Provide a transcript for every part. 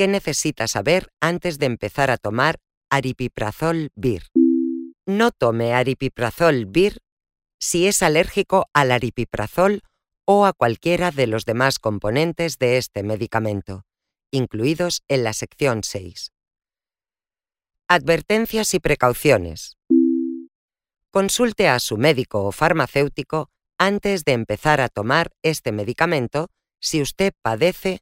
¿Qué necesita saber antes de empezar a tomar aripiprazol vir? No tome aripiprazol vir si es alérgico al aripiprazol o a cualquiera de los demás componentes de este medicamento, incluidos en la sección 6. Advertencias y precauciones. Consulte a su médico o farmacéutico antes de empezar a tomar este medicamento si usted padece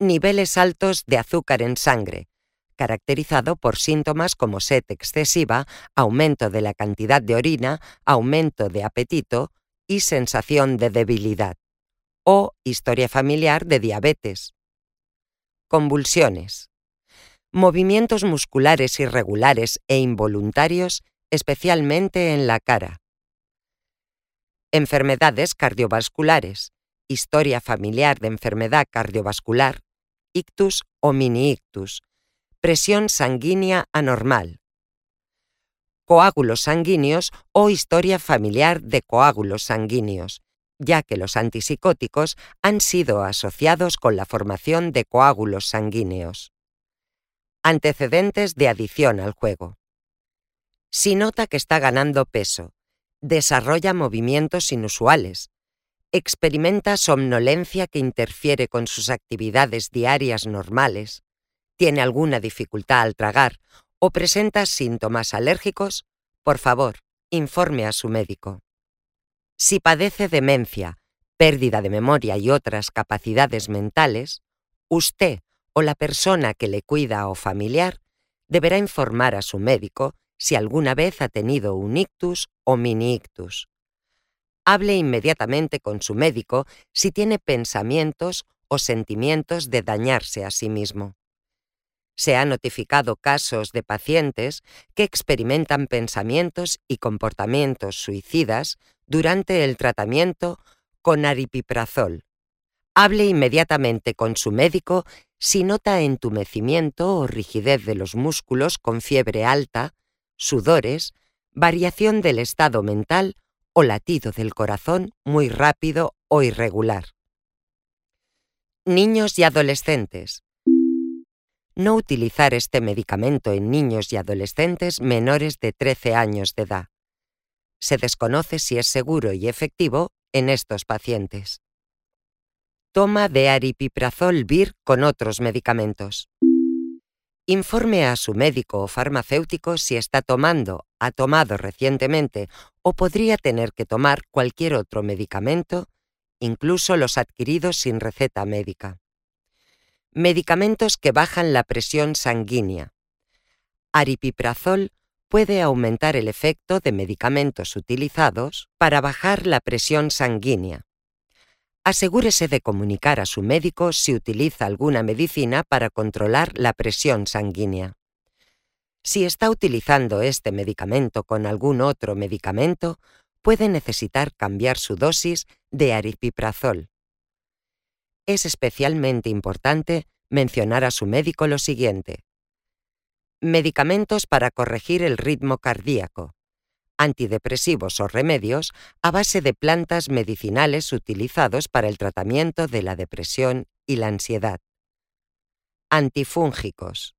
niveles altos de azúcar en sangre, caracterizado por síntomas como sed excesiva, aumento de la cantidad de orina, aumento de apetito y sensación de debilidad, o historia familiar de diabetes. Convulsiones. Movimientos musculares irregulares e involuntarios, especialmente en la cara. Enfermedades cardiovasculares. Historia familiar de enfermedad cardiovascular, ictus o mini-ictus, presión sanguínea anormal, coágulos sanguíneos o historia familiar de coágulos sanguíneos, ya que los antipsicóticos han sido asociados con la formación de coágulos sanguíneos. Antecedentes de adición al juego. Si nota que está ganando peso, desarrolla movimientos inusuales, experimenta somnolencia que interfiere con sus actividades diarias normales, tiene alguna dificultad al tragar o presenta síntomas alérgicos, por favor, informe a su médico. Si padece demencia, pérdida de memoria y otras capacidades mentales, usted o la persona que le cuida o familiar deberá informar a su médico si alguna vez ha tenido un ictus o mini ictus. Hable inmediatamente con su médico si tiene pensamientos o sentimientos de dañarse a sí mismo. Se han notificado casos de pacientes que experimentan pensamientos y comportamientos suicidas durante el tratamiento con aripiprazol. Hable inmediatamente con su médico si nota entumecimiento o rigidez de los músculos con fiebre alta, sudores, variación del estado mental o latido del corazón muy rápido o irregular. Niños y adolescentes no utilizar este medicamento en niños y adolescentes menores de 13 años de edad. Se desconoce si es seguro y efectivo en estos pacientes. Toma de aripiprazol vir con otros medicamentos. Informe a su médico o farmacéutico si está tomando, ha tomado recientemente o podría tener que tomar cualquier otro medicamento, incluso los adquiridos sin receta médica. Medicamentos que bajan la presión sanguínea. Aripiprazol puede aumentar el efecto de medicamentos utilizados para bajar la presión sanguínea. Asegúrese de comunicar a su médico si utiliza alguna medicina para controlar la presión sanguínea. Si está utilizando este medicamento con algún otro medicamento, puede necesitar cambiar su dosis de aripiprazol es especialmente importante mencionar a su médico lo siguiente. Medicamentos para corregir el ritmo cardíaco. Antidepresivos o remedios a base de plantas medicinales utilizados para el tratamiento de la depresión y la ansiedad. Antifúngicos.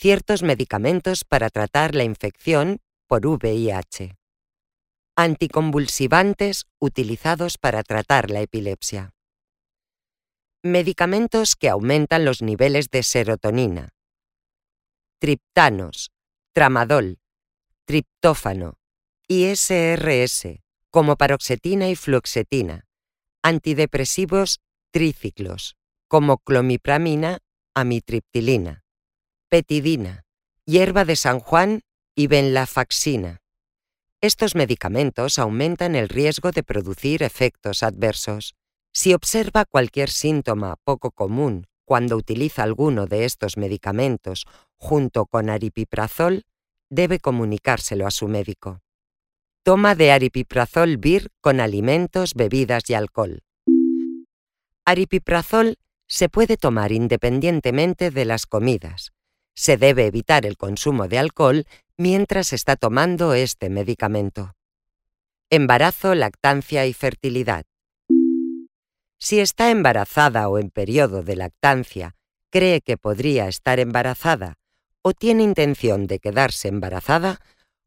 Ciertos medicamentos para tratar la infección por VIH. Anticonvulsivantes utilizados para tratar la epilepsia. Medicamentos que aumentan los niveles de serotonina. Triptanos, tramadol, triptófano, ISRS, como paroxetina y fluoxetina. Antidepresivos triciclos, como clomipramina, amitriptilina. Petidina, hierba de San Juan y venlafaxina. Estos medicamentos aumentan el riesgo de producir efectos adversos. Si observa cualquier síntoma poco común cuando utiliza alguno de estos medicamentos junto con aripiprazol, debe comunicárselo a su médico. Toma de aripiprazol vir con alimentos, bebidas y alcohol. Aripiprazol se puede tomar independientemente de las comidas. Se debe evitar el consumo de alcohol mientras está tomando este medicamento. Embarazo, lactancia y fertilidad. Si está embarazada o en periodo de lactancia cree que podría estar embarazada o tiene intención de quedarse embarazada,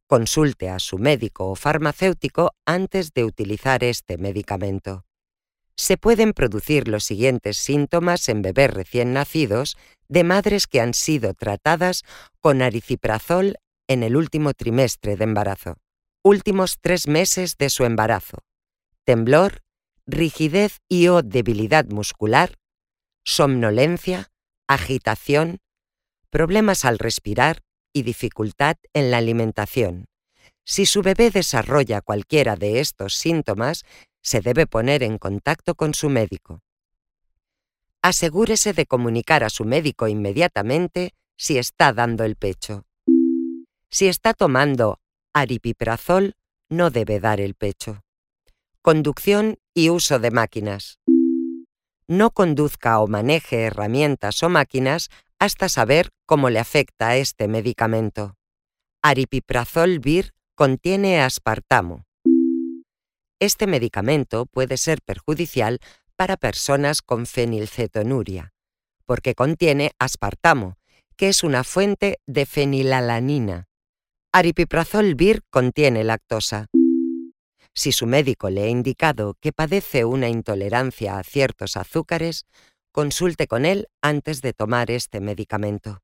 consulte a su médico o farmacéutico antes de utilizar este medicamento. Se pueden producir los siguientes síntomas en bebés recién nacidos de madres que han sido tratadas con ariciprazol en el último trimestre de embarazo. Últimos tres meses de su embarazo. Temblor, rigidez y o debilidad muscular, somnolencia, agitación, problemas al respirar y dificultad en la alimentación. Si su bebé desarrolla cualquiera de estos síntomas, se debe poner en contacto con su médico. Asegúrese de comunicar a su médico inmediatamente si está dando el pecho. Si está tomando aripiprazol, no debe dar el pecho. Conducción y uso de máquinas. No conduzca o maneje herramientas o máquinas hasta saber cómo le afecta este medicamento. Aripiprazol VIR contiene aspartamo. Este medicamento puede ser perjudicial para personas con fenilcetonuria, porque contiene aspartamo, que es una fuente de fenilalanina. Aripiprazol VIR contiene lactosa. Si su médico le ha indicado que padece una intolerancia a ciertos azúcares, consulte con él antes de tomar este medicamento.